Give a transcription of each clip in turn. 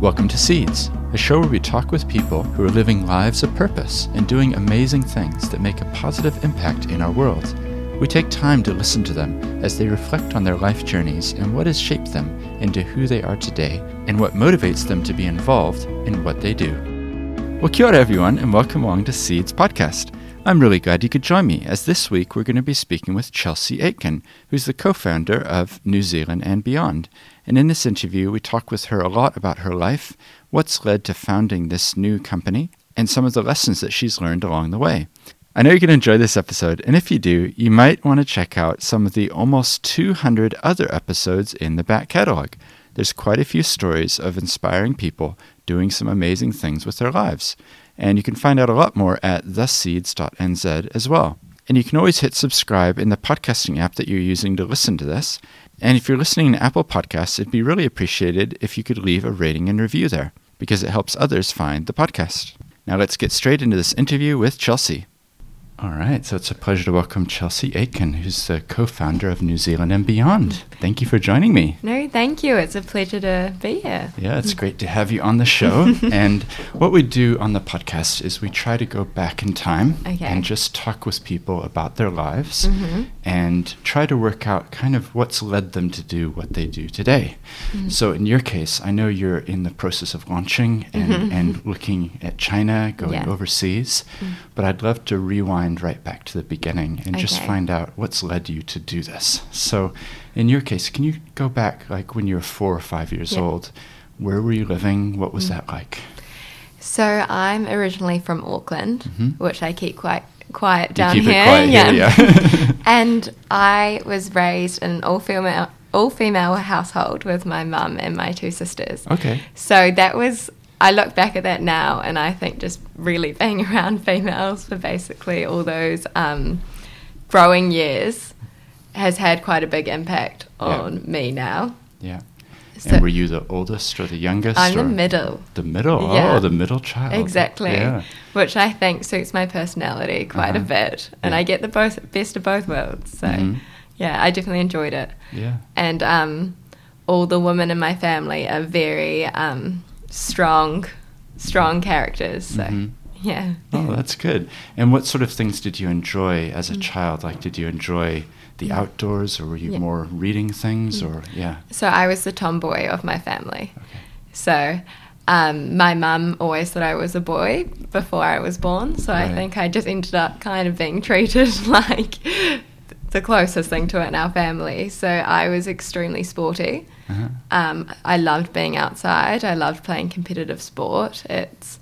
Welcome to Seeds, a show where we talk with people who are living lives of purpose and doing amazing things that make a positive impact in our world. We take time to listen to them as they reflect on their life journeys and what has shaped them into who they are today and what motivates them to be involved in what they do. Well, kia ora, everyone, and welcome along to Seeds Podcast. I'm really glad you could join me, as this week we're going to be speaking with Chelsea Aitken, who's the co founder of New Zealand and Beyond. And in this interview, we talk with her a lot about her life, what's led to founding this new company, and some of the lessons that she's learned along the way. I know you're going to enjoy this episode, and if you do, you might want to check out some of the almost 200 other episodes in the back catalog. There's quite a few stories of inspiring people doing some amazing things with their lives. And you can find out a lot more at theseeds.nz as well. And you can always hit subscribe in the podcasting app that you're using to listen to this. And if you're listening to Apple Podcasts, it'd be really appreciated if you could leave a rating and review there, because it helps others find the podcast. Now let's get straight into this interview with Chelsea. All right, so it's a pleasure to welcome Chelsea Aitken, who's the co founder of New Zealand and Beyond. Thank you for joining me. No, thank you. It's a pleasure to be here. Yeah, it's great to have you on the show. and what we do on the podcast is we try to go back in time Okay. and just talk with people about their lives Mm-hmm. and try to work out kind of what's led them to do what they do today. Mm-hmm. So, in your case, I know you're in the process of launching and, and looking at China, going Mm-hmm. Yeah. overseas, but I'd love to rewind right back to the beginning and just find out what's led you to do this. So, in your case, can you go back like when you were four or five years Yeah. Mm. old? Where were you living? What was that like? So I'm originally from Auckland, Mhm. which I keep quite quiet down here. quiet here, yeah. and I was raised in an all female all female household with my mum and my two sisters. Okay. So that was I look back at that now and I think just really being around females for basically all those um, growing years has had quite a big impact Yeah. on me now. Yeah. So- and were you the oldest or the youngest? I'm the middle. The middle. Yeah. Oh, the middle child. Exactly. Yeah. Which I think suits my personality quite a Uh-huh. bit. And Yeah. I get the both best of both worlds. So Mhm. yeah, I definitely enjoyed it. Yeah. And um, all the women in my family are very um, strong, strong characters. So Mhm. yeah. Oh, that's good. And what sort of things did you enjoy as a child? Like, did you enjoy the Mm. outdoors, or were you Yeah. Mm. more reading things, or yeah? So I was the tomboy of my family. Okay. So um, my mum always thought I was a boy before I was born. So Right. I think I just ended up kind of being treated like the closest thing to it in our family. So I was extremely sporty. Uh-huh. Um, I loved being outside. I loved playing competitive sport. It's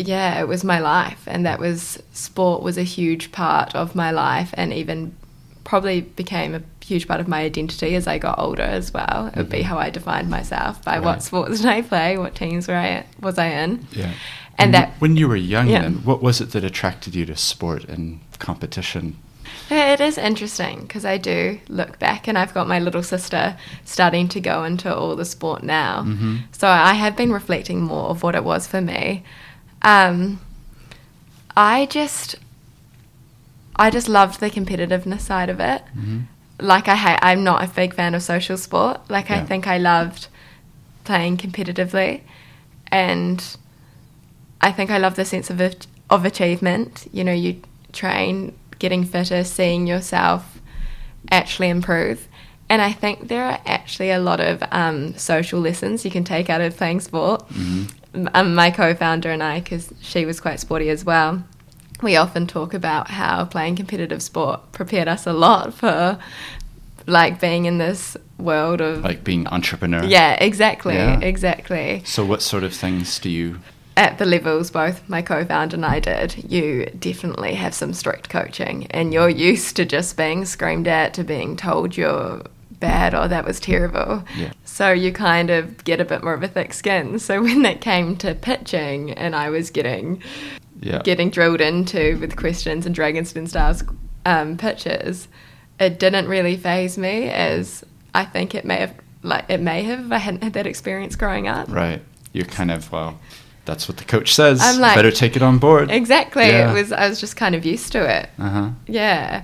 yeah, it was my life, and that was sport was a huge part of my life, and even probably became a huge part of my identity as I got older as well. It would be how I defined myself by Right. what sports did I play, what teams were I was I in, Yeah. and that when you were young, Yeah. then what was it that attracted you to sport and competition? Yeah, It is interesting because I do look back, and I've got my little sister starting to go into all the sport now. Mhm. So I have been reflecting more of what it was for me. Um, I just, I just loved the competitiveness side of it. Mhm. Like I, ha- I'm not a big fan of social sport. Like I think I loved playing competitively, and I think I love the sense of of achievement. You know, you train, getting fitter, seeing yourself actually improve. And I think there are actually a lot of um, social lessons you can take out of playing sport. Mhm. Um, my co-founder and I, because she was quite sporty as well, we often talk about how playing competitive sport prepared us a lot for like being in this world of Like being entrepreneur. yeah, exactly, Yeah. exactly. So, what sort of things do you? At the levels both my co-founder and I did, you definitely have some strict coaching, and you're used to just being screamed at, to being told you're bad or that was terrible. Yeah. So you kind of get a bit more of a thick skin. So when it came to pitching, and I was getting Yeah. getting drilled into with questions and Dragons Den Stars um, pitches, it didn't really faze me as I think it may have like it may have if I hadn't had that experience growing up. Right. You're kind of well. That's what the coach says. I'm like- Better take it on board. Exactly. Yeah. It was I was just kind of used to it. Uh huh. Yeah.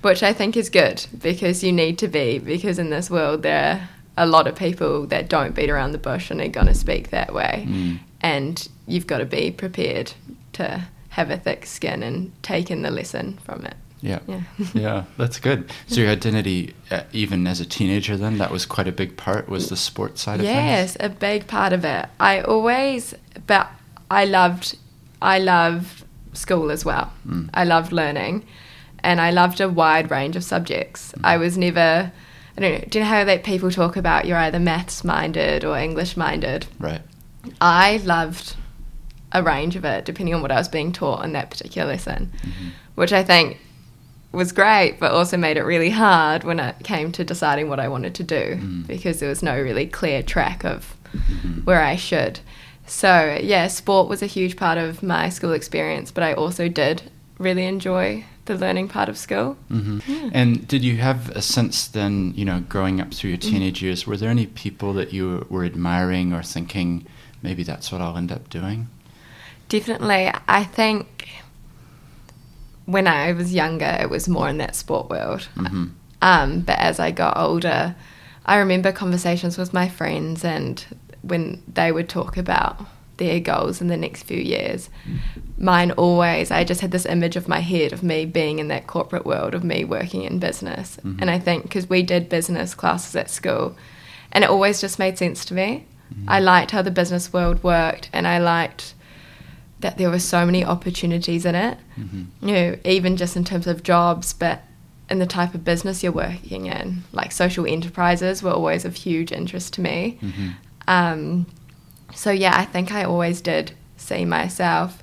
Which I think is good because you need to be because in this world there are a lot of people that don't beat around the bush and are going to speak that way. Mm. And you've got to be prepared to have a thick skin and take in the lesson from it. Yeah. Yeah. yeah, that's good. So your identity, uh, even as a teenager, then that was quite a big part. Was the sports side of things? yes, a big part of it. I always, but I loved, I loved school as well. Mm. I loved learning, and I loved a wide range of subjects. Mm. I was never. I don't know. Do you know how that people talk about you're either maths minded or English minded? Right. I loved a range of it depending on what I was being taught in that particular lesson, Mm-hmm. which I think was great, but also made it really hard when it came to deciding what I wanted to do Mm. because there was no really clear track of Mhm. where I should. So, yeah, sport was a huge part of my school experience, but I also did really enjoy the learning part of school. hmm Yeah. And did you have a sense then, you know, growing up through your Mm. teenage years, were there any people that you were admiring or thinking maybe that's what I'll end up doing? Definitely. I think when I was younger, it was more in that sport world. hmm Um, but as I got older, I remember conversations with my friends, and when they would talk about their goals in the next few years, mine always, I just had this image of my head of me being in that corporate world, of me working in business. Mhm. And I think because we did business classes at school, and it always just made sense to me. I liked how the business world worked, and I liked that there were so many opportunities in it hmm you know, even just in terms of jobs, but in the type of business you're working in. Like social enterprises were always of huge interest to me. hmm Um, so, yeah, I think I always did see myself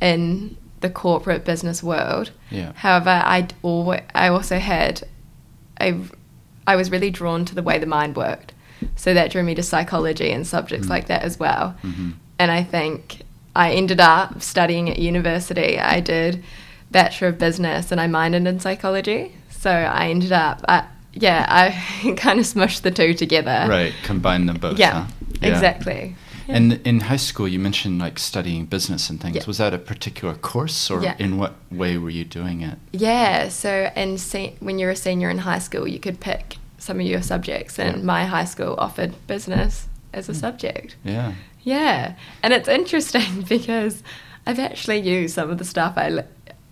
in the corporate business world. Yeah. However, I always, I also had a, I was really drawn to the way the mind worked. So that drew me to psychology and subjects Mm. like that as well. hmm And I think I ended up studying at university. I did Bachelor of Business and I minored in psychology. So I ended up, I, yeah, I kind of smushed the two together. Right, combine them both. Yeah, huh? exactly. Yeah. And in high school, you mentioned like studying business and things. Yeah. Was that a particular course, or Yeah. in what way were you doing it? Yeah, so in se- when you're a senior in high school, you could pick some of your subjects, and my high school offered business as a Hmm. subject. Yeah. Yeah, and it's interesting because I've actually used some of the stuff I le-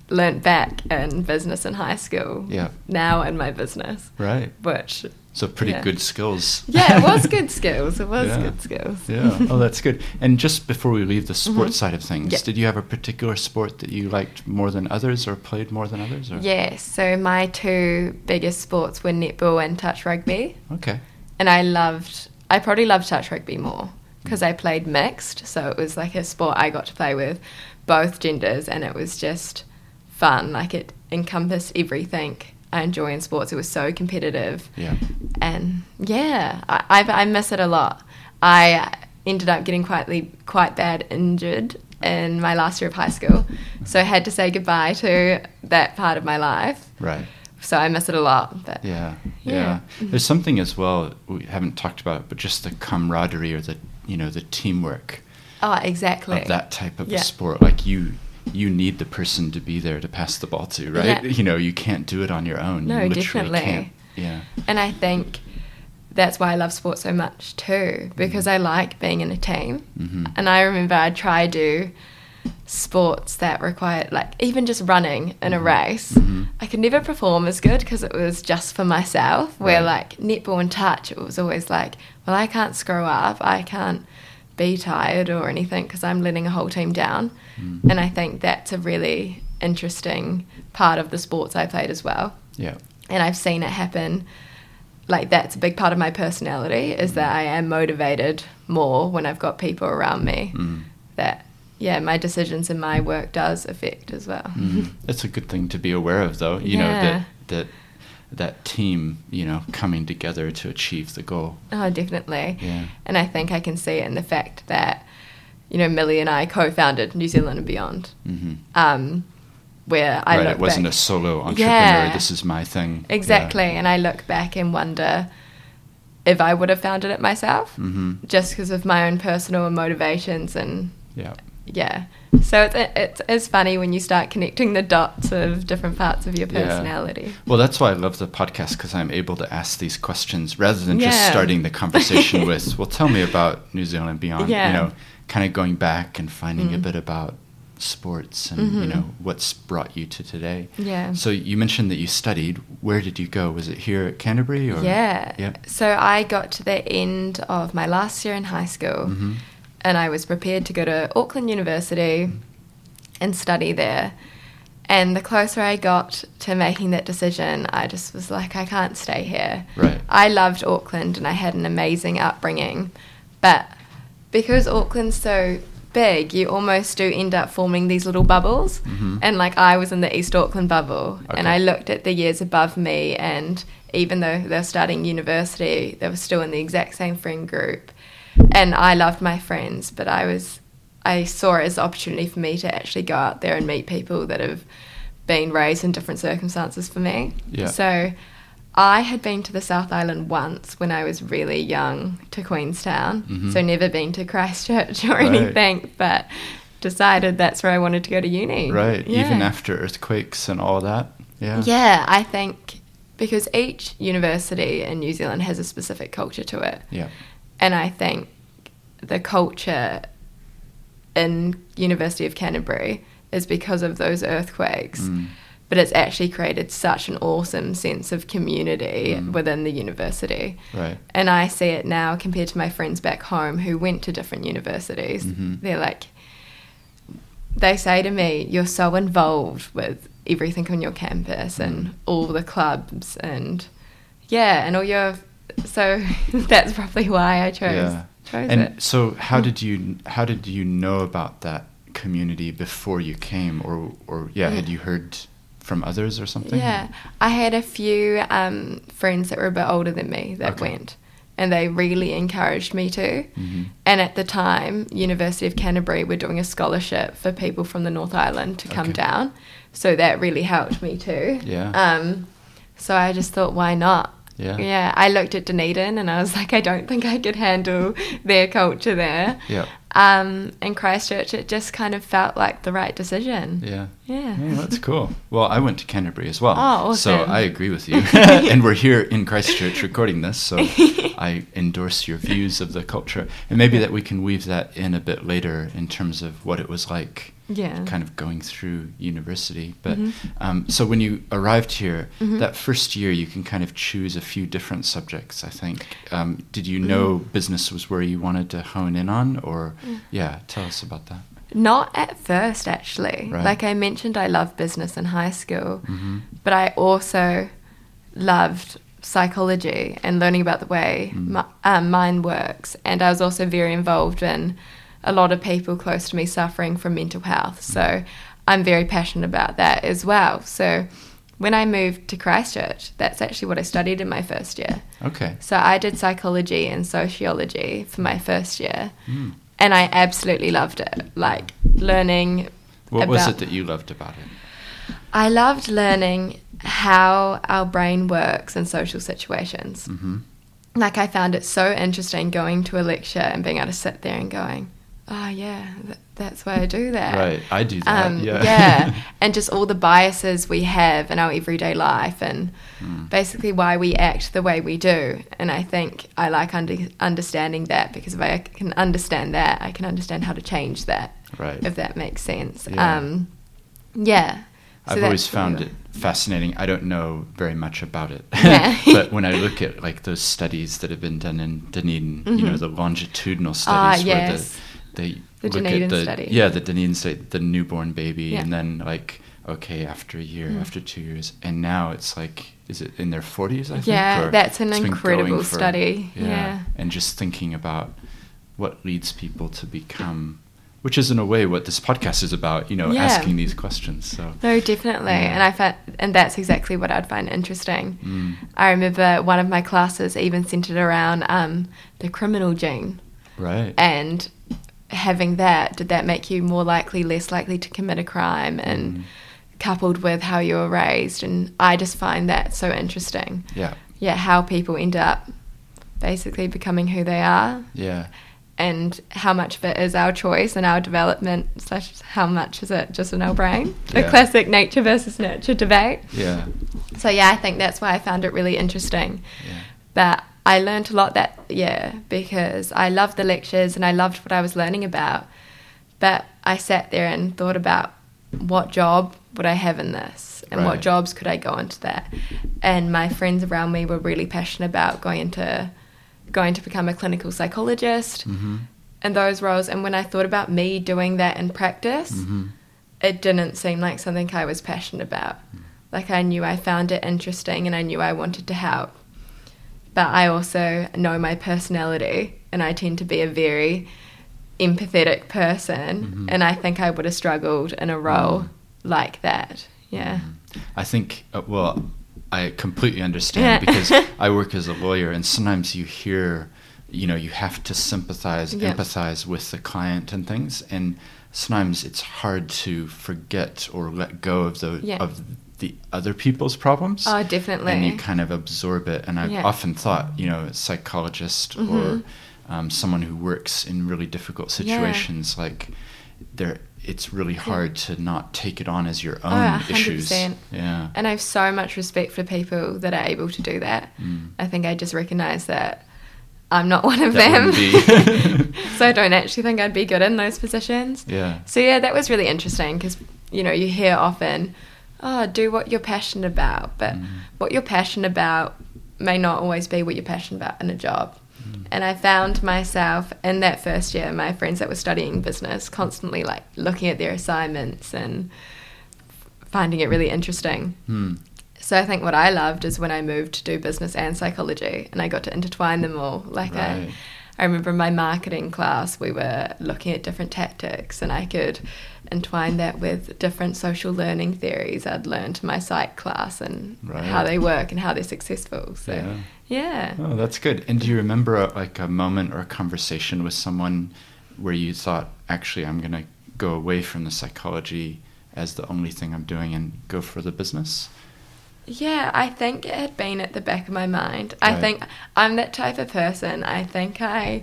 learnt back in business in high school. Yeah. Now in my business, Right. which So pretty Yeah. good skills. yeah, it was good skills. It was Yeah. good skills. yeah. Oh, that's good. And just before we leave the sports Mhm. side of things, Yeah. did you have a particular sport that you liked more than others, or played more than others? Or? Yes, so my two biggest sports were netball and touch rugby. Okay. and I loved. I probably loved touch rugby more because I played mixed, so it was like a sport I got to play with both genders, and it was just fun. Like it encompassed everything I enjoy in sports. It was so competitive, Yeah. and yeah, I, I, I miss it a lot. I ended up getting quite quite bad injured in my last year of high school, so I had to say goodbye to that part of my life. Right. So I miss it a lot. But Yeah, yeah. Yeah. There's something as well we haven't talked about, but just the camaraderie or the you know the teamwork oh, exactly. of that type of Yeah. a sport. Like you, you need the person to be there to pass the ball to, right? Yeah. You know, you can't do it on your own. No, you literally definitely. Can't. Yeah. And I think that's why I love sport so much too, because I like being in a team. hmm And I remember I'd try to do sports that required, like, even just running in a Mhm. race. Mhm. I could never perform as good because it was just for myself. Where, Right. like, netball and touch, it was always like, well, I can't screw up. I can't be tired or anything because I'm letting a whole team down. Mm. And I think that's a really interesting part of the sports I played as well Yeah. and I've seen it happen. Like that's a big part of my personality is that I am motivated more when I've got people around me. Mm. That yeah, my decisions in my work does affect as well. Mm. That's a good thing to be aware of, though. You know that that that team, you know, coming together to achieve the goal. Oh, definitely. Yeah. And I think I can see it in the fact that you know Millie and I co-founded New Zealand and Beyond, hmm um, where I right. It wasn't back, a solo entrepreneur. Yeah. This is my thing. exactly, and I look back and wonder if I would have founded it myself, hmm just because of my own personal motivations and Yeah. Yeah. So it's, it's it's funny when you start connecting the dots of different parts of your personality Yeah. Well, that's why I love the podcast because I'm able to ask these questions rather than just starting the conversation with, "Well, tell me about New Zealand beyond." Yeah. You know, kind of going back and finding a Mm. bit about sports and you Mhm. know what's brought you to today. Yeah. So you mentioned that you studied. Where did you go? Was it here at Canterbury or? Yeah. Yeah. So I got to the end of my last year in high school hmm and I was prepared to go to Auckland University and study there. And the closer I got to making that decision, I just was like, I can't stay here. Right. I loved Auckland and I had an amazing upbringing. But because Auckland's so big, you almost do end up forming these little bubbles. Mhm. And like I was in the East Auckland bubble and I looked at the years above me and even though they're starting university, they were still in the exact same friend group. And I loved my friends, but I was I saw it as an opportunity for me to actually go out there and meet people that have been raised in different circumstances for me. Yeah. So I had been to the South Island once when I was really young to Queenstown. Mhm. So never been to Christchurch or Right. anything, but decided that's where I wanted to go to uni. Right. Even after earthquakes and all that. Yeah. Yeah, I think because each university in New Zealand has a specific culture to it. Yeah. And I think the culture in University of Canterbury is because of those earthquakes. Mm. But it's actually created such an awesome sense of community Mm. within the university. Right. And I see it now compared to my friends back home who went to different universities. Mhm. They're like, they say to me, You're so involved with everything on your campus and Mm. all the clubs and yeah, and all your. So that's probably why I chose, Yeah. chose And it. so, how did you how did you know about that community before you came, or or yeah, had you heard from others or something? Yeah, I had a few um, friends that were a bit older than me that Okay. went, and they really encouraged me to. Mhm. And at the time, University of Canterbury were doing a scholarship for people from the North Island to come Okay. down, so that really helped me too. Yeah. Um, so I just thought, why not? Yeah. Yeah. I looked at Dunedin and I was like, I don't think I could handle their culture there. Yeah. Um, and Christchurch, it just kind of felt like the right decision. Yeah. Yeah. Oh, that's cool. Well, I went to Canterbury as well. Oh, awesome. So. I agree with you. and we're here in Christchurch recording this, so I endorse your views of the culture. And maybe that we can weave that in a bit later in terms of what it was like Yeah. kind of going through university. But Mhm. um, so when you arrived here, Mhm. that first year you can kind of choose a few different subjects, I think. Um, did you Mm. know business was where you wanted to hone in on? Or, Mm. yeah, tell us about that. Not at first, actually. Right. Like I mentioned, I loved business in high school, hmm but I also loved psychology and learning about the way Mm. mi- um, mind works. And I was also very involved in a lot of people close to me suffering from mental health. So I'm very passionate about that as well. So when I moved to Christchurch, that's actually what I studied in my first year. Okay. So I did psychology and sociology for my first year. Mm. And I absolutely loved it. Like learning What was it that you loved about it? I loved learning how our brain works in social situations. hmm Like, I found it so interesting going to a lecture and being able to sit there and going, oh, yeah, th- that's why I do that. Right, I do that. Um, yeah. yeah. and just all the biases we have in our everyday life and Mm. basically why we act the way we do. And I think I like under, understanding that because if I can understand that, I can understand how to change that, Right. if that makes sense. Yeah. Um, yeah. So I've always found really- it fascinating. I don't know very much about it, Yeah. but when I look at like those studies that have been done in Dunedin, you know, Mhm. the longitudinal Ah, studies where yes. the, they The look Dunedin at the study. yeah the Dunedin study, the newborn baby, Yeah. and then like okay after a year, Mm. after two years, and now it's like is it in their forties? I think. Yeah, that's an incredible for- study. Yeah. and just thinking about what leads people to become. Which is in a way what this podcast is about, you know, Yeah. asking these questions. So, No, definitely. Yeah. And I find, and that's exactly what I'd find interesting. mm, I remember one of my classes even centered around um, the criminal gene right. and having that. Did that make you more likely, less likely to commit a crime? And Mm. coupled with how you were raised, and I just find that so interesting. Yeah, Yeah, how people end up basically becoming who they are, yeah, and how much of it is our choice and our development slash how much is it just in our brain the Yeah. classic nature versus nurture debate Yeah. so yeah i think that's why i found it really interesting Yeah. but i learned a lot that year because i loved the lectures and i loved what i was learning about but i sat there and thought about what job would i have in this and Right. what jobs could i go into that and my friends around me were really passionate about going into going to become a clinical psychologist Mm-hmm. and those roles and when i thought about me doing that in practice Mm-hmm. it didn't seem like something I was passionate about. Like I knew I found it interesting and I knew I wanted to help. But I also know my personality and I tend to be a very empathetic person Mhm. and I think I would have struggled in a role like that. Yeah. I think, uh, well, I completely understand because I work as a lawyer, and sometimes you hear, you know, you have to sympathize, Yeah. empathize with the client and things, and sometimes it's hard to forget or let go of the Yeah. of the other people's problems. Oh, definitely. And you kind of absorb it. And I've Yeah. often thought, you know, a psychologist or Mhm. um, someone who works in really difficult Yeah. situations, like, there, it's really hard to not take it on as your own Oh, issues. 100%. Yeah. And I have so much respect for people that are able to do that. Mm. I think I just recognize that I'm not one of That them. so I don't actually think I'd be good in those positions. Yeah. So yeah, that was really interesting because you know you hear often, oh, do what you're passionate about, but Mm. what you're passionate about may not always be what you're passionate about in a job. Mm. And I found myself in that first year, my friends that were studying business, constantly like looking at their assignments and finding it really interesting. Hmm. So I think what I loved is when I moved to do business and psychology, and I got to intertwine them all. Like Right. I, I remember in my marketing class, we were looking at different tactics, and I could entwine that with different social learning theories I'd learned in my psych class and Right. how they work and how they're successful. So Yeah. yeah, Oh, that's good. And do you remember a, like a moment or a conversation with someone where you thought, actually, I'm going to go away from the psychology as the only thing I'm doing and go for the business? Yeah, I think it had been at the back of my mind. I think I'm that type of person. I think I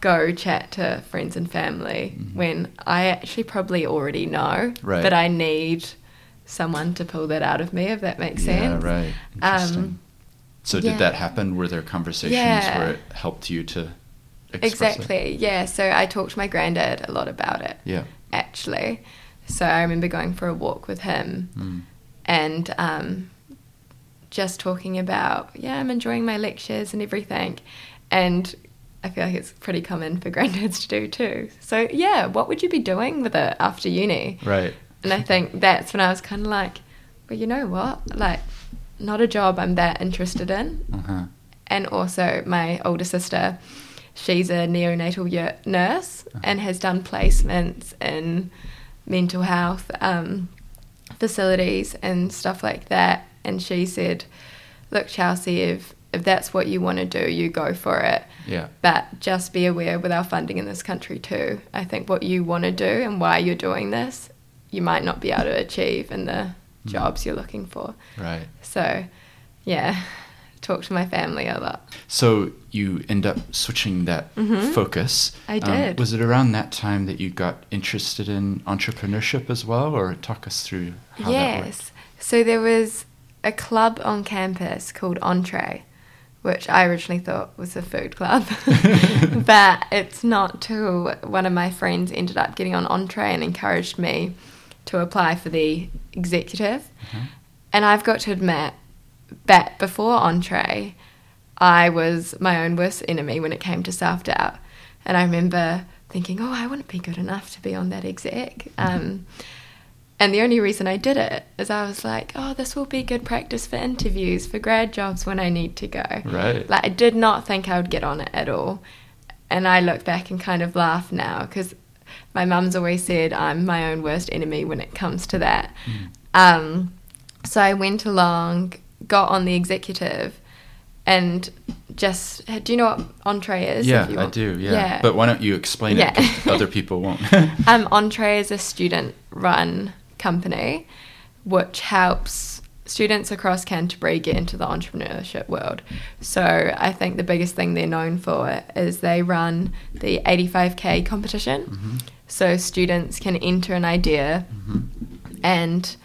go chat to friends and family Mhm. when I actually probably already know, Right. but I need someone to pull that out of me, if that makes yeah, sense. right. Interesting. Um, so yeah. did that happen? Were there conversations Yeah. where it helped you to express it? Exactly. Yeah. So I talked to my granddad a lot about it, Yeah. actually. So I remember going for a walk with him Mm. and um, just talking about yeah i'm enjoying my lectures and everything and i feel like it's pretty common for granddads to do too. So yeah what would you be doing with it after uni? Right. and i think that's when i was kind of like well you know what? Like not a job i'm that interested in. Uh-huh. and also my older sister she's a neonatal nurse and has done placements in mental health um, facilities and stuff like that. And she said look chelsea if if that's what you want to do you go for it Yeah. but just be aware with our funding in this country too i think what you want to do and why you're doing this you might not be able to achieve in the Mm. jobs you're looking for Right. so yeah talk to my family a lot So you end up switching that Mhm. focus. I Um, did. was it around that time that you got interested in entrepreneurship as well, or talk us through how that worked? yes. So there was a club on campus called Entree, which I originally thought was a food club. but it's not till one of my friends ended up getting on Entree and encouraged me to apply for the executive. Mhm. And I've got to admit that before Entree, I was my own worst enemy when it came to self doubt. And I remember thinking, oh, I wouldn't be good enough to be on that exec. Um, and the only reason I did it is I was like, oh, this will be good practice for interviews, for grad jobs when I need to go. Right. Like, I did not think I would get on it at all. And I look back and kind of laugh now because my mum's always said I'm my own worst enemy when it comes to that. Mm. Um, so I went along, got on the executive, and just do you know what entree is? yeah, if you I do. Yeah. yeah. But why don't you explain Yeah. it? other people won't. um, Entree is a student run company which helps students across Canterbury get into the entrepreneurship world. So I think the biggest thing they're known for is they run the 85k competition. Mm-hmm. So students can enter an idea, and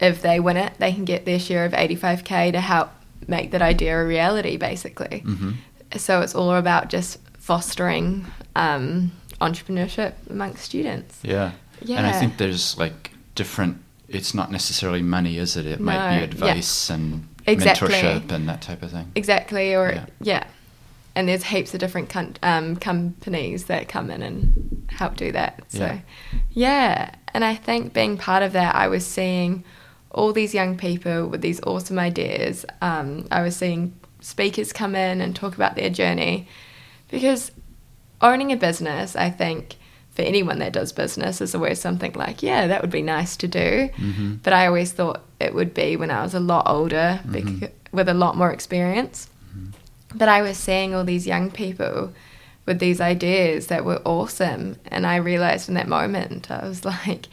if they win it, they can get their share of 85k to help make that idea a reality, basically. Mm-hmm. So it's all about just fostering um, entrepreneurship amongst students. Yeah. Yeah. And I think there's like different. It's not necessarily money, is it? It might No, be yeah. advice and Exactly. mentorship and that type of thing. Exactly, or Yeah. yeah. And there's heaps of different com- um, companies that come in and help do that. So, Yeah. yeah. And I think being part of that, I was seeing all these young people with these awesome ideas. Um, I was seeing speakers come in and talk about their journey because owning a business, I think, for anyone that does business is always something like, yeah, that would be nice to do. Mm-hmm. But I always thought it would be when I was a lot older Mhm. bec- with a lot more experience. But I was seeing all these young people with these ideas that were awesome. And I realized in that moment, I was like,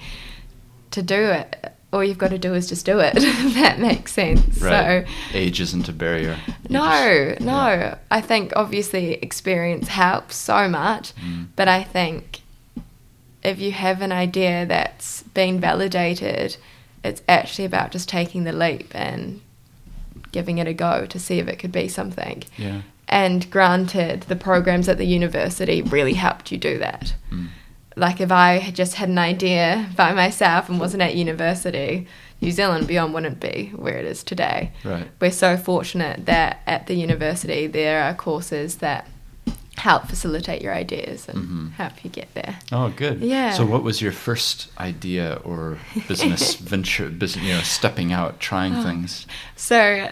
to do it, all you've got to do is just do it. if that makes sense. Right. So, Age isn't a barrier. You no, just- no. yeah. I think obviously experience helps so much, Mm. but I think if you have an idea that's been validated, it's actually about just taking the leap and giving it a go to see if it could be something. Yeah. And granted, the programs at the university really helped you do that. Mm. Like if I had just had an idea by myself and wasn't at university, New Zealand Beyond wouldn't be where it is today Right. we're so fortunate that at the university there are courses that help facilitate your ideas and Mhm. help you get there. Oh, good. Yeah. So, what was your first idea or business venture? Business, you know, stepping out, trying Oh. things. So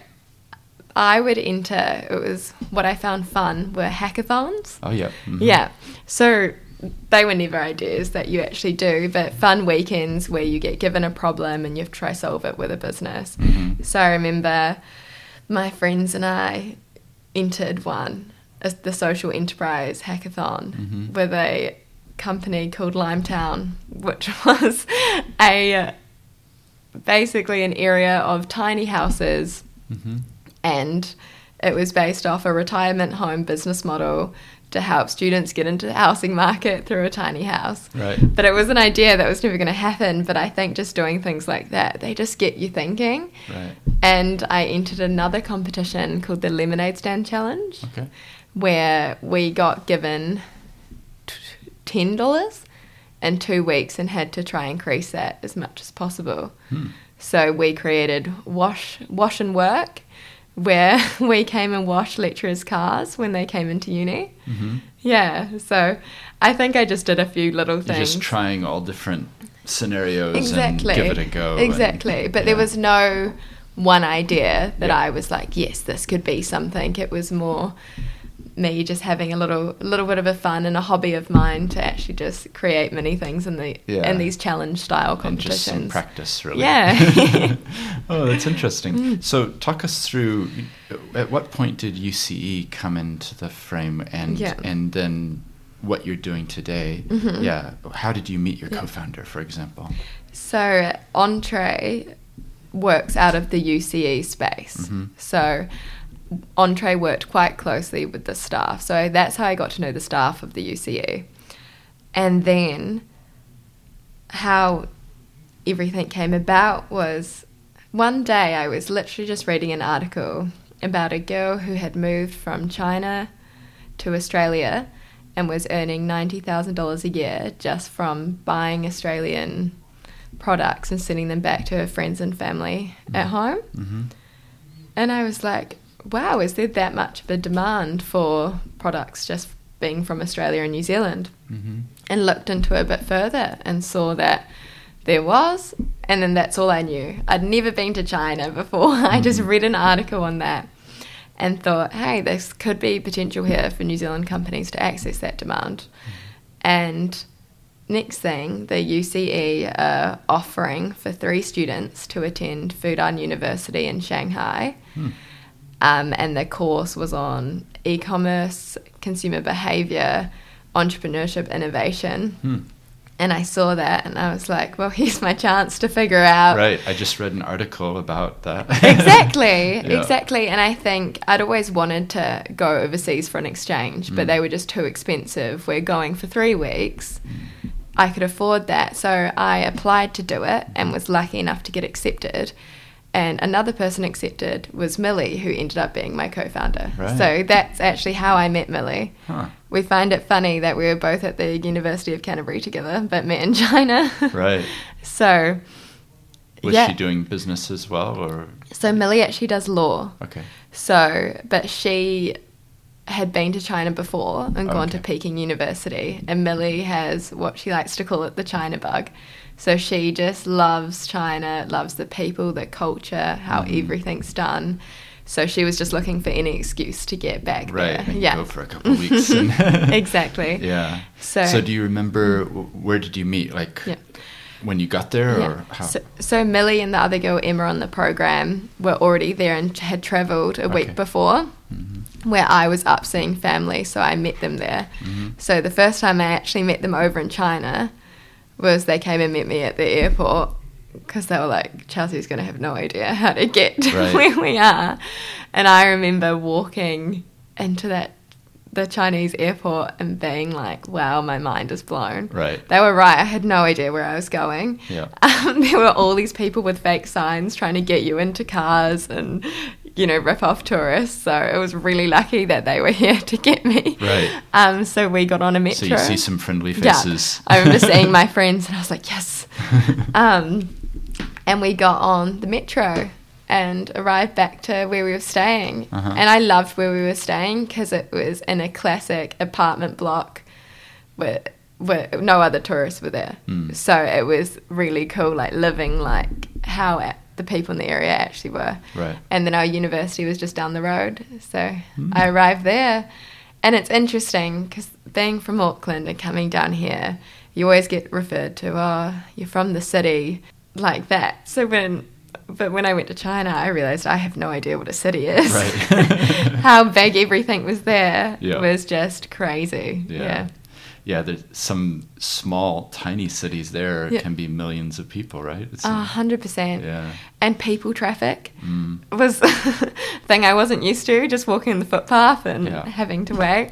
I would enter, it was what I found fun were hackathons. Oh, yeah. Mhm. Yeah. So they were never ideas that you actually do, but fun weekends where you get given a problem and you have to try solve it with a business. Mhm. So I remember my friends and I entered one, a, the social enterprise hackathon Mhm. with a company called Limetown, which was a basically an area of tiny houses Mhm. and it was based off a retirement home business model to help students get into the housing market through a tiny house. Right. But it was an idea that was never going to happen. But I think just doing things like that, they just get you thinking. Right. And I entered another competition called the Lemonade Stand Challenge, Okay. Where we got given $10 in two weeks and had to try and increase that as much as possible. Hmm. So we created wash wash and work, where we came and washed lecturers' cars when they came into uni. Mhm. Yeah, so I think I just did a few little You're things. just trying all different scenarios exactly. and give it a go. and- Exactly, but there was no one idea that Yeah. I was like, yes, this could be something. It was more me just having a little little bit of a fun and a hobby of mine to actually just create many things in the Yeah. in these challenge style competitions. and just practice, really. Yeah. oh, that's interesting. Mm. So, talk us through. At what point did UCE come into the frame, and Yeah. and then what you're doing today? Mhm. Yeah. How did you meet your Yeah. co-founder, for example? So Entree works out of the UCE space. Mhm. So Entree worked quite closely with the staff. So that's how I got to know the staff of the UCE. And then how everything came about was one day I was literally just reading an article about a girl who had moved from China to Australia and was earning $90,000 a year just from buying Australian products and sending them back to her friends and family at home. Mm-hmm. And I was like, wow, is there that much of a demand for products just being from Australia and New Zealand? Mm-hmm. And looked into it a bit further and saw that there was. And then that's all I knew. I'd never been to China before. I just Mhm. read an article on that and thought, hey, this could be potential here for New Zealand companies to access that demand. And next thing, the UCE are offering for three students to attend Fudan University in Shanghai. Hmm. Um, and the course was on e commerce, consumer behavior, entrepreneurship, innovation. Hmm. And I saw that and I was like, well, here's my chance to figure out. Right. I just read an article about that. exactly. Yeah. Exactly. And I think I'd always wanted to go overseas for an exchange, but Mm. they were just too expensive. We're going for three weeks. I could afford that. So I applied to do it and was lucky enough to get accepted. And another person accepted was Millie, who ended up being my co founder. Right. So that's actually how I met Millie. Huh. We find it funny that we were both at the University of Canterbury together, but met in China. Right. so, Was yeah. she doing business as well, or So Millie actually does law. okay? So, but she had been to China before and gone to Peking University, and Millie has what she likes to call it the China bug. So she just loves China, loves the people, the culture, how Mm. everything's done. So she was just looking for any excuse to get back Right. there. and Yeah, Go for a couple of weeks. And exactly. yeah. So- so do you remember where did you meet? Like Yeah. when you got there, Yeah. or how? So, so Millie and the other girl Emma on the program were already there and had travelled a Okay. week before, Mm-hmm. where I was up seeing family, so I met them there. Mm-hmm. So the first time I actually met them over in China was they came and met me at the airport because they were like, Chelsea's going to have no idea how to get to Right. where we are. And I remember walking into that the Chinese airport and being like, wow, my mind is blown. Right. They were right. I had no idea where I was going. Yeah. Um, there were all these people with fake signs trying to get you into cars and, you know, rip off tourists. So it was really lucky that they were here to get me. Right. Um, so we got on a metro. So you see some friendly Yeah. faces. I remember seeing my friends and I was like, yes. Um, and we got on the metro and arrived back to where we were staying. Uh-huh. And I loved where we were staying because it was in a classic apartment block where, where no other tourists were there. Mm. So it was really cool, like living like how the people in the area actually were. Right. And then our university was just down the road. So Mm. I arrived there. And it's interesting because being from Auckland and coming down here, you always get referred to, oh, you're from the city, like that. So when, but when I went to China, I realized I have no idea what a city is. Right. How big everything was there Yeah. was just crazy. Yeah. Yeah. Yeah, there's some small, tiny cities there Yeah. can be millions of people, right? A hundred percent. yeah. And people traffic Mm. was a thing I wasn't used to, just walking the footpath and Yeah. having to wait.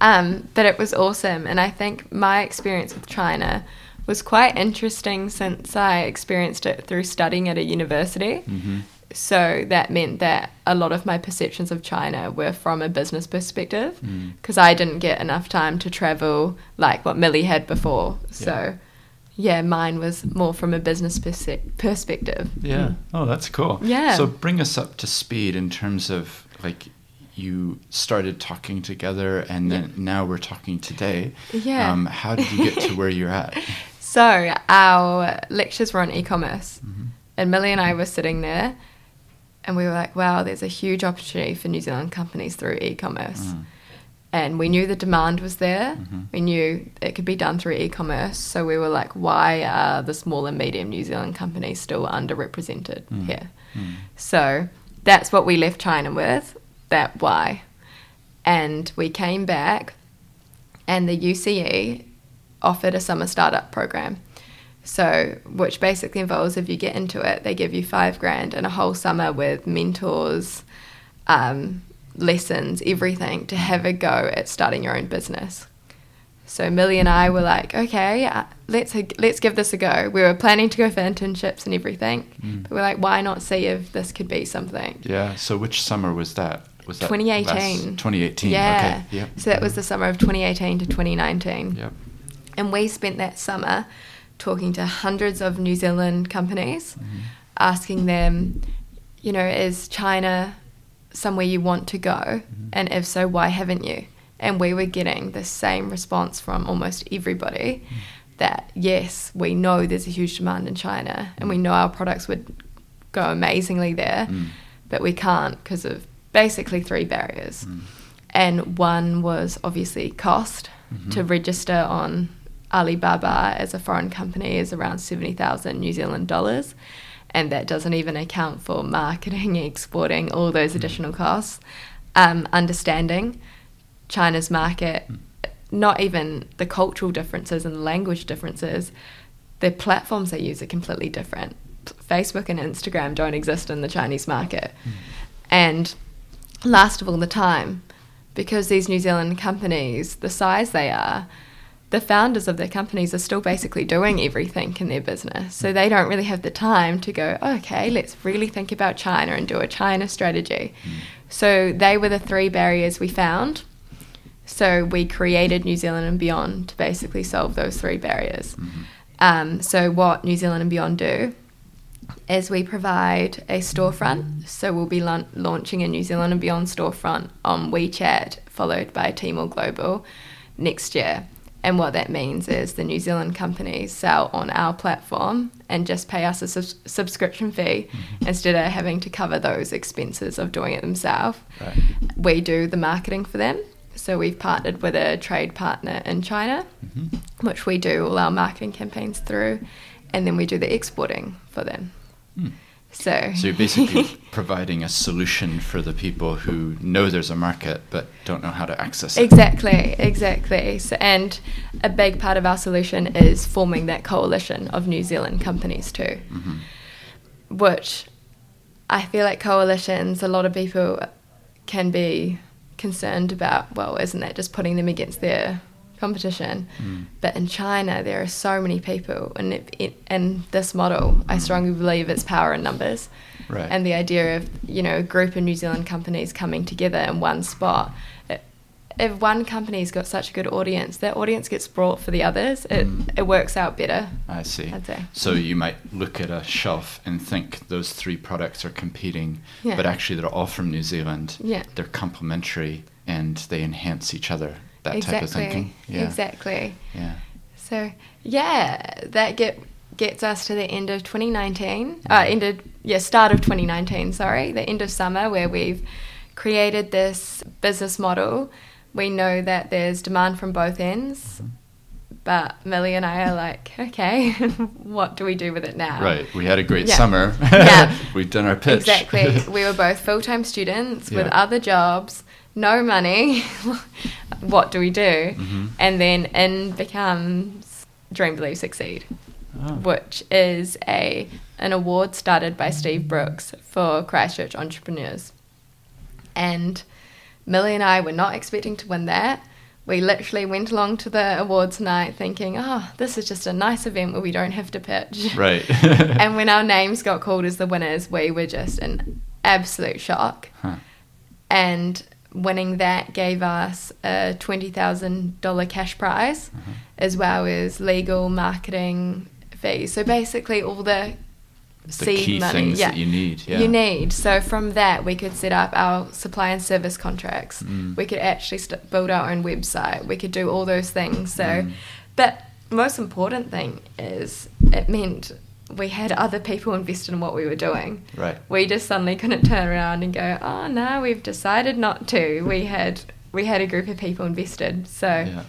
Um, but it was awesome. And I think my experience with China was quite interesting since I experienced it through studying at a university. hmm So that meant that a lot of my perceptions of China were from a business perspective Mm. because I didn't get enough time to travel like what Millie had before. So, yeah, mine was more from a business perse- perspective. Yeah. Mm. Oh, that's cool. Yeah. So bring us up to speed in terms of like you started talking together and then now we're talking today. Yeah. Um, how did you get to where you're at? So our lectures were on e-commerce, Mhm. and Millie and I were sitting there, and we were like, "Wow, there's a huge opportunity for New Zealand companies through e-commerce." Mm. And we knew the demand was there. Mhm. We knew it could be done through e-commerce. So we were like, "Why are the small and medium New Zealand companies still underrepresented Mm. here?" Mm. So that's what we left China with. That why, and we came back, and the UCE offered a summer startup program. So, which basically involves if you get into it, they give you five grand and a whole summer with mentors, um, lessons, everything to have a go at starting your own business. So Millie and I were like, okay, uh, let's let's give this a go. We were planning to go for internships and everything, Mm. but we're like, why not see if this could be something? Yeah. So which summer was that? Was that 2018. last- 2018. Yeah. Okay. Yep. So that was the summer of 2018 to 2019. Yep. And we spent that summer talking to hundreds of New Zealand companies, Mhm. asking them, you know, is China somewhere you want to go? Mm-hmm. And if so, why haven't you? And we were getting the same response from almost everybody Mm. that yes, we know there's a huge demand in China and we know our products would go amazingly there, Mm. but we can't because of basically three barriers. Mm. And one was obviously cost. Mhm. To register on Alibaba as a foreign company is around 70,000 New Zealand dollars. And that doesn't even account for marketing, exporting, all those additional costs. Um, understanding China's market not even the cultural differences and the language differences, the platforms they use are completely different. Facebook and Instagram don't exist in the Chinese market. Mm. And last of all, the time, because these New Zealand companies, the size they are, the founders of their companies are still basically doing everything in their business. So they don't really have the time to go, okay, let's really think about China and do a China strategy. Mm. So they were the three barriers we found. So we created New Zealand and Beyond to basically solve those three barriers. Mm-hmm. Um, so what New Zealand and Beyond do is we provide a storefront. So we'll be la- launching a New Zealand and Beyond storefront on WeChat, followed by Tmall Global next year. And what that means is the New Zealand companies sell on our platform and just pay us a sub- subscription fee mm-hmm. instead of having to cover those expenses of doing it themselves. Right. We do the marketing for them. So we've partnered with a trade partner in China, mm-hmm. which we do all our marketing campaigns through, and then we do the exporting for them. Mm. So, so you're basically providing a solution for the people who know there's a market but don't know how to access it. Exactly, exactly. So, and a big part of our solution is forming that coalition of New Zealand companies too, mm-hmm. which I feel like coalitions, a lot of people can be concerned about. Well, isn't that just putting them against their competition. Mm. But in China, there are so many people, and it, it, and this model, mm. I strongly believe it's power in numbers. Right. And the idea of you know a group of New Zealand companies coming together in one spot. It, if one company's got such a good audience, that audience gets brought for the others. It mm. it works out better. I see. I'd say. So you might look at a shelf and think those three products are competing, yeah. but actually they're all from New Zealand. Yeah. They're complementary and they enhance each other that exactly. type of thinking. Yeah. Exactly. Yeah. So yeah, that get gets us to the end of 2019. Uh, mm-hmm. ended yeah, start of 2019. Sorry, the end of summer where we've created this business model. We know that there's demand from both ends. Mm-hmm. But Millie and I are like, okay, what do we do with it now? Right. We had a great yeah. summer. yeah. We've done our pitch. Exactly. we were both full time students yeah. with other jobs no money. what do we do? Mm-hmm. And then in becomes Dream Believe Succeed, oh. which is a an award started by Steve Brooks for Christchurch entrepreneurs. And Millie and I were not expecting to win that. We literally went along to the awards night thinking, oh, this is just a nice event where we don't have to pitch. Right. and when our names got called as the winners, we were just in absolute shock. Huh. And winning that gave us a $20,000 cash prize mm-hmm. as well as legal marketing fees. So basically, all the, the seed key money things yeah, that you need. Yeah. You need. So from that, we could set up our supply and service contracts. Mm. We could actually st- build our own website. We could do all those things. So, mm. but most important thing is it meant we had other people invested in what we were doing. Right. We just suddenly couldn't turn around and go, oh no, we've decided not to. We had we had a group of people invested. So yeah.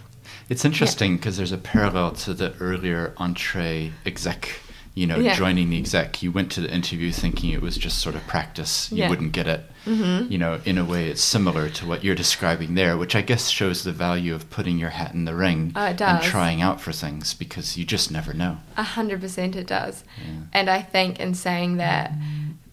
It's interesting because yeah. there's a parallel to the earlier Entre exec you know, yeah. joining the exec, you went to the interview thinking it was just sort of practice. You yeah. wouldn't get it. Mm-hmm. You know, in a way, it's similar to what you're describing there, which I guess shows the value of putting your hat in the ring uh, and trying out for things because you just never know. A hundred percent, it does. Yeah. And I think in saying that,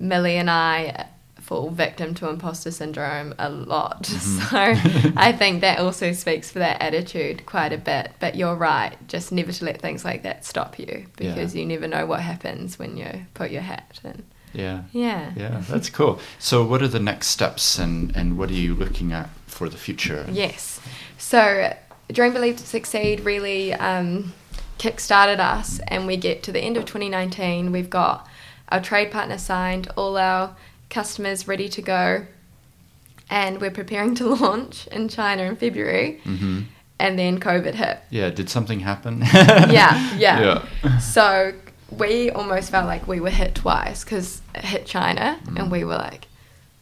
Millie and I fall victim to imposter syndrome a lot. Mm-hmm. So I think that also speaks for that attitude quite a bit. But you're right, just never to let things like that stop you because yeah. you never know what happens when you put your hat in. Yeah. Yeah. Yeah, that's cool. So what are the next steps and, and what are you looking at for the future? Yes. So Dream Believe to Succeed really um, kick-started us and we get to the end of 2019. We've got our trade partner signed, all our customers ready to go, and we're preparing to launch in China in February. Mm-hmm. And then COVID hit. Yeah, did something happen? yeah, yeah, yeah. So we almost felt like we were hit twice because it hit China, mm. and we were like,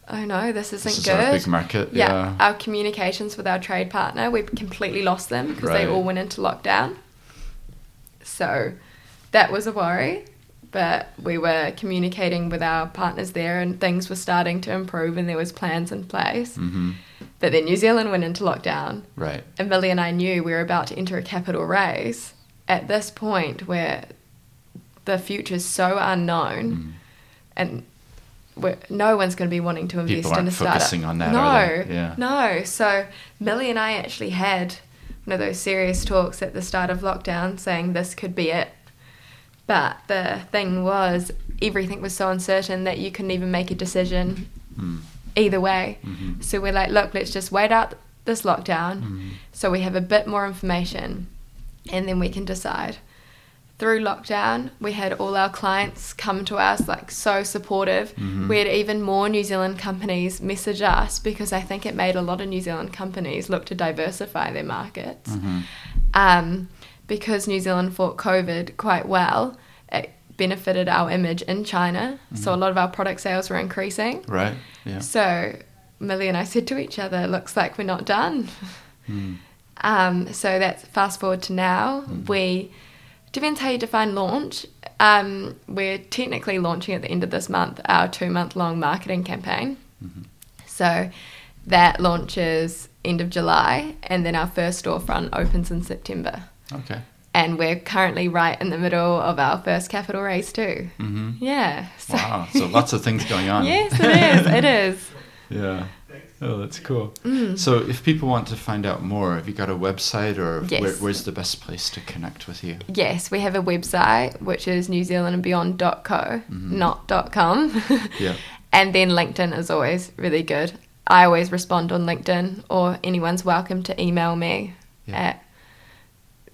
oh no, this isn't this is good. big market. Yeah. yeah. our communications with our trade partner, we completely lost them because right. they all went into lockdown. So that was a worry but we were communicating with our partners there and things were starting to improve and there was plans in place. Mm-hmm. But then New Zealand went into lockdown, Right. and Millie and I knew we were about to enter a capital raise at this point where the future is so unknown Mm. and no one's going to be wanting to invest in a startup. focusing on that, No? Yeah. no. So Millie and I actually had one of those serious talks at the start of lockdown, saying this could be it. But the thing was, everything was so uncertain that you couldn't even make a decision Mm. either way. Mhm. So we're like, look, let's just wait out this lockdown Mhm. so we have a bit more information and then we can decide. Through lockdown, we had all our clients come to us, like so supportive. Mhm. We had even more New Zealand companies message us because I think it made a lot of New Zealand companies look to diversify their markets. Mhm. Um, because New Zealand fought COVID quite well, it benefited our image in China. So a lot of our product sales were increasing. Right. Yeah. So Millie and I said to each other, looks like we're not done. Mm. Um, so that's fast forward to now. We depends how you define launch. Um, we're technically launching at the end of this month our two month long marketing campaign. Mhm. So that launches end of July, and then our first storefront opens in September. Okay. And we're currently right in the middle of our first capital raise too. hmm Yeah. So Wow. So lots of things going on. yes, it is. It is. Yeah. Oh, that's cool. Mm. So, if people want to find out more, have you got a website or Yes. where, where's the best place to connect with you? Yes, we have a website which is newzealandandbeyond.co, not .com. Yeah. and then LinkedIn is always really good. I always respond on LinkedIn or anyone's welcome to email me Yeah. at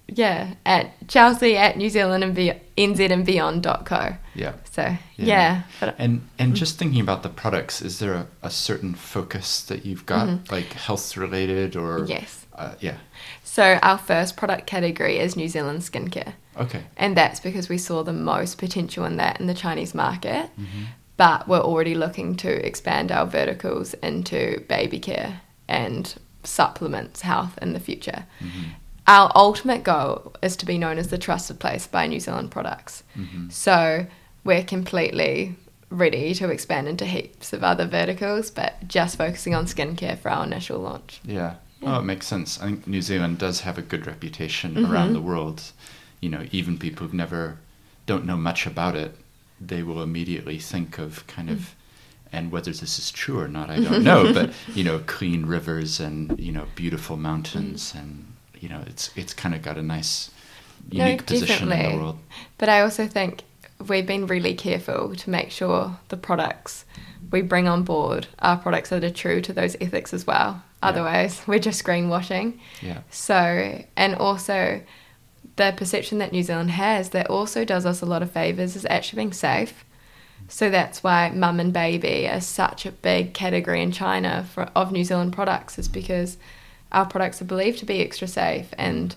yeah, at Chelsea at New Zealand and be- NZ and beyond.co. Yeah. So Yeah. yeah. but And and just thinking about the products, is there a, a certain focus that you've got, like health related or? Mm-hmm. Yes. Uh, yeah. so our first product category is New Zealand skincare. Okay. And that's because we saw the most potential in that in the Chinese market. But we're already looking to expand our verticals into baby care and supplements health in the future. Our ultimate goal is to be known as the trusted place by New Zealand products. So we're completely ready to expand into heaps of other verticals, but just focusing on skincare for our initial launch. Yeah. Yeah. Oh, it makes sense. I think New Zealand does have a good reputation Mhm. around the world. You know, even people who've never don't know much about it, they will immediately think of kind of Mm. and whether this is true or not, I don't know, but you know, clean rivers and, you know, beautiful mountains Mm. and you know, it's it's kind of got a nice No, unique position in the world. But I also think we've been really careful to make sure the products we bring on board are products that are true to those ethics as well. Yeah. Otherwise, we're just greenwashing. Yeah. So, and also the perception that New Zealand has that also does us a lot of favors is actually being safe. So that's why mum and baby are such a big category in China for, of New Zealand products, is because our products are believed to be extra safe and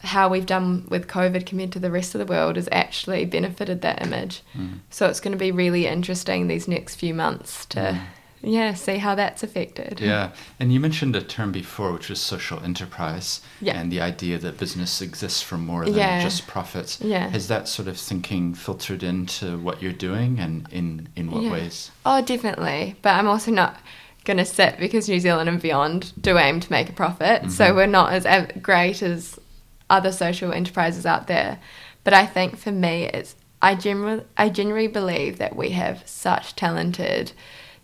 how we've done with COVID compared to the rest of the world has actually benefited that image. Mm. So it's going to be really interesting these next few months to, Mm. yeah, see how that's affected. Yeah, and you mentioned a term before, which was social enterprise, Yeah. and the idea that business exists for more than Yeah. just profits. Yeah. Has that sort of thinking filtered into what you're doing, and in in what Yeah. ways? Oh, definitely. But I'm also not going to sit because New Zealand and beyond do aim to make a profit. So Mhm. we're not as great as other social enterprises out there. But I think for me, it's I generally I genuinely believe that we have such talented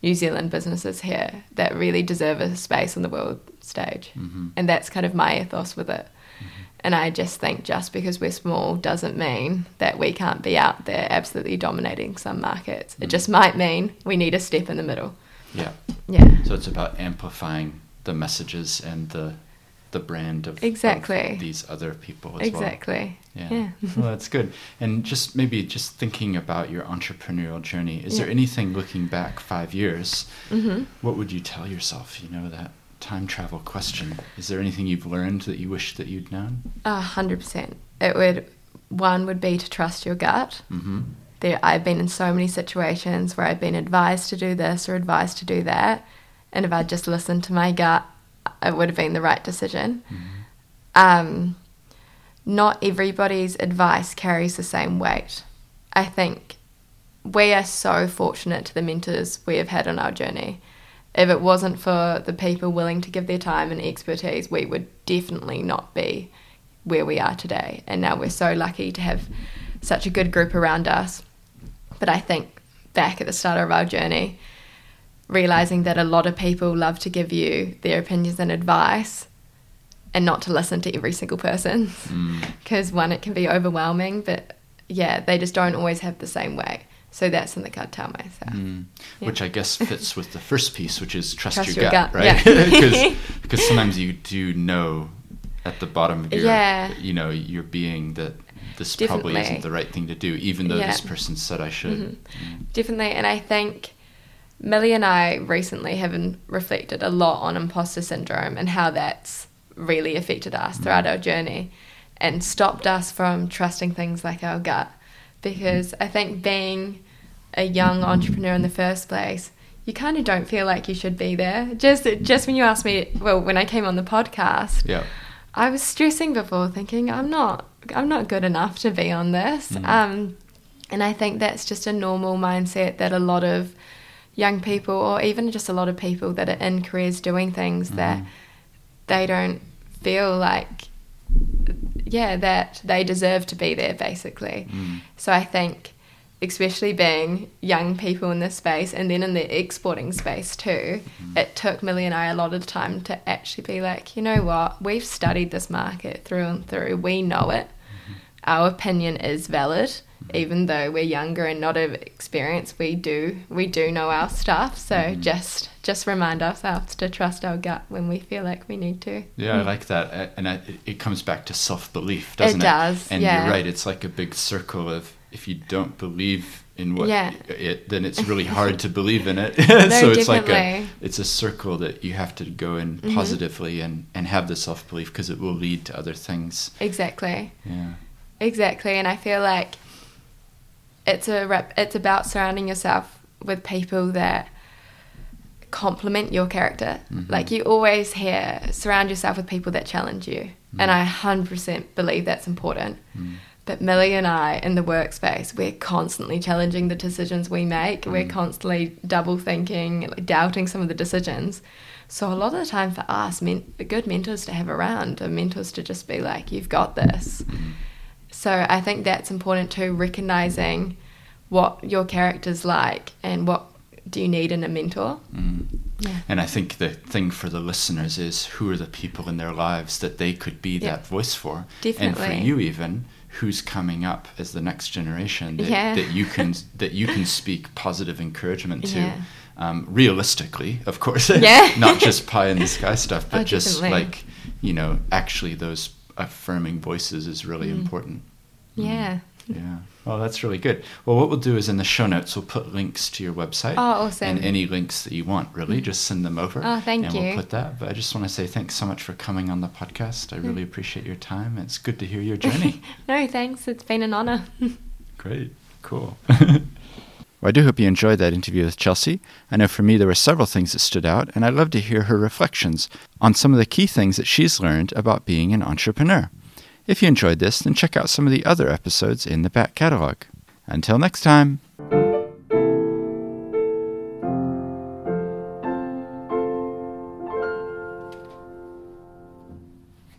New Zealand businesses here that really deserve a space on the world stage, Mhm. and that's kind of my ethos with it. And I just think just because we're small doesn't mean that we can't be out there absolutely dominating some markets. It just might mean we need a step in the middle. Yeah. Yeah. So it's about amplifying the messages and the the brand of, of Exactly. these other people as well. Exactly. well. Yeah. well, that's good. And just maybe just thinking about your entrepreneurial journey, is there anything looking back five years? hmm What would you tell yourself? You know that time travel question. Is there anything you've learned that you wish that you'd known? A hundred percent. It would one would be to trust your gut. Mm-hmm. There, I've been in so many situations where I've been advised to do this or advised to do that, and if I'd just listened to my gut, it would have been the right decision. Um, not everybody's advice carries the same weight. I think we are so fortunate to the mentors we have had on our journey. if it wasn't for the people willing to give their time and expertise, we would definitely not be where we are today. And now we're so lucky to have such a good group around us. But I think back at the start of our journey, realizing that a lot of people love to give you their opinions and advice and not to listen to every single person because mm. one it can be overwhelming but yeah they just don't always have the same way so that's something I'd tell myself. Mm. Yeah. Which I guess fits with the first piece, which is trust, trust your, your, gut, gut. right? Yeah. Because sometimes you do know at the bottom of your, yeah. you know, your being that this Definitely. probably isn't the right thing to do, even though yeah. this person said I should. Mm-hmm. Mm. Definitely. And I think Millie and I recently have reflected a lot on imposter syndrome and how that's really affected us mm. throughout our journey and stopped us from trusting things like our gut because I think being a young entrepreneur in the first place, you kind of don't feel like you should be there. Just just when you asked me, well, when I came on the podcast, yeah, I was stressing before, thinking I'm not I'm not good enough to be on this. Mm. Um, and I think that's just a normal mindset that a lot of young people, or even just a lot of people that are in careers doing things mm. that they don't feel like yeah, that they deserve to be there basically. Mm. So I think, especially being young people in this space and then in the exporting space too, mm. it took Millie and I a lot of time to actually be like, you know what, we've studied this market through and through, we know it. Mm-hmm. Our opinion is valid even though we're younger and not of experience, we do we do know our stuff. So mm-hmm. just just remind ourselves to trust our gut when we feel like we need to. Yeah. I like that, and it comes back to self belief, doesn't it? It does. And yeah. you're right. It's like a big circle of if you don't believe in what yeah. it, then it's really hard to believe in it. so it's like a it's a circle that you have to go in mm-hmm. positively and and have the self belief because it will lead to other things. Exactly. Yeah. Exactly, and I feel like it's a rep, it's about surrounding yourself with people that complement your character. Mm-hmm. Like you always hear, surround yourself with people that challenge you, mm. and I hundred percent believe that's important. Mm. But Millie and I in the workspace, we're constantly challenging the decisions we make. Mm. We're constantly double thinking, doubting some of the decisions. So a lot of the time for us, men- good mentors to have around are mentors to just be like, "You've got this." Mm. So I think that's important too, recognizing what your character's like and what do you need in a mentor. Mm. Yeah. And I think the thing for the listeners is who are the people in their lives that they could be yeah. that voice for. Definitely. And for you even, who's coming up as the next generation that, yeah. that you can that you can speak positive encouragement to. Um, realistically, of course, yeah. not just pie in the sky stuff, but oh, just like you know, actually those affirming voices is really mm. important. Yeah. Mm. Yeah. Well, that's really good. Well, what we'll do is in the show notes, we'll put links to your website. Oh, awesome. And any links that you want, really, mm. just send them over. Oh, thank and you. And we'll put that. But I just want to say thanks so much for coming on the podcast. I really appreciate your time. It's good to hear your journey. no, thanks. It's been an honor. Great. Cool. well, I do hope you enjoyed that interview with Chelsea. I know for me there were several things that stood out, and I'd love to hear her reflections on some of the key things that she's learned about being an entrepreneur. If you enjoyed this, then check out some of the other episodes in the back catalog. Until next time.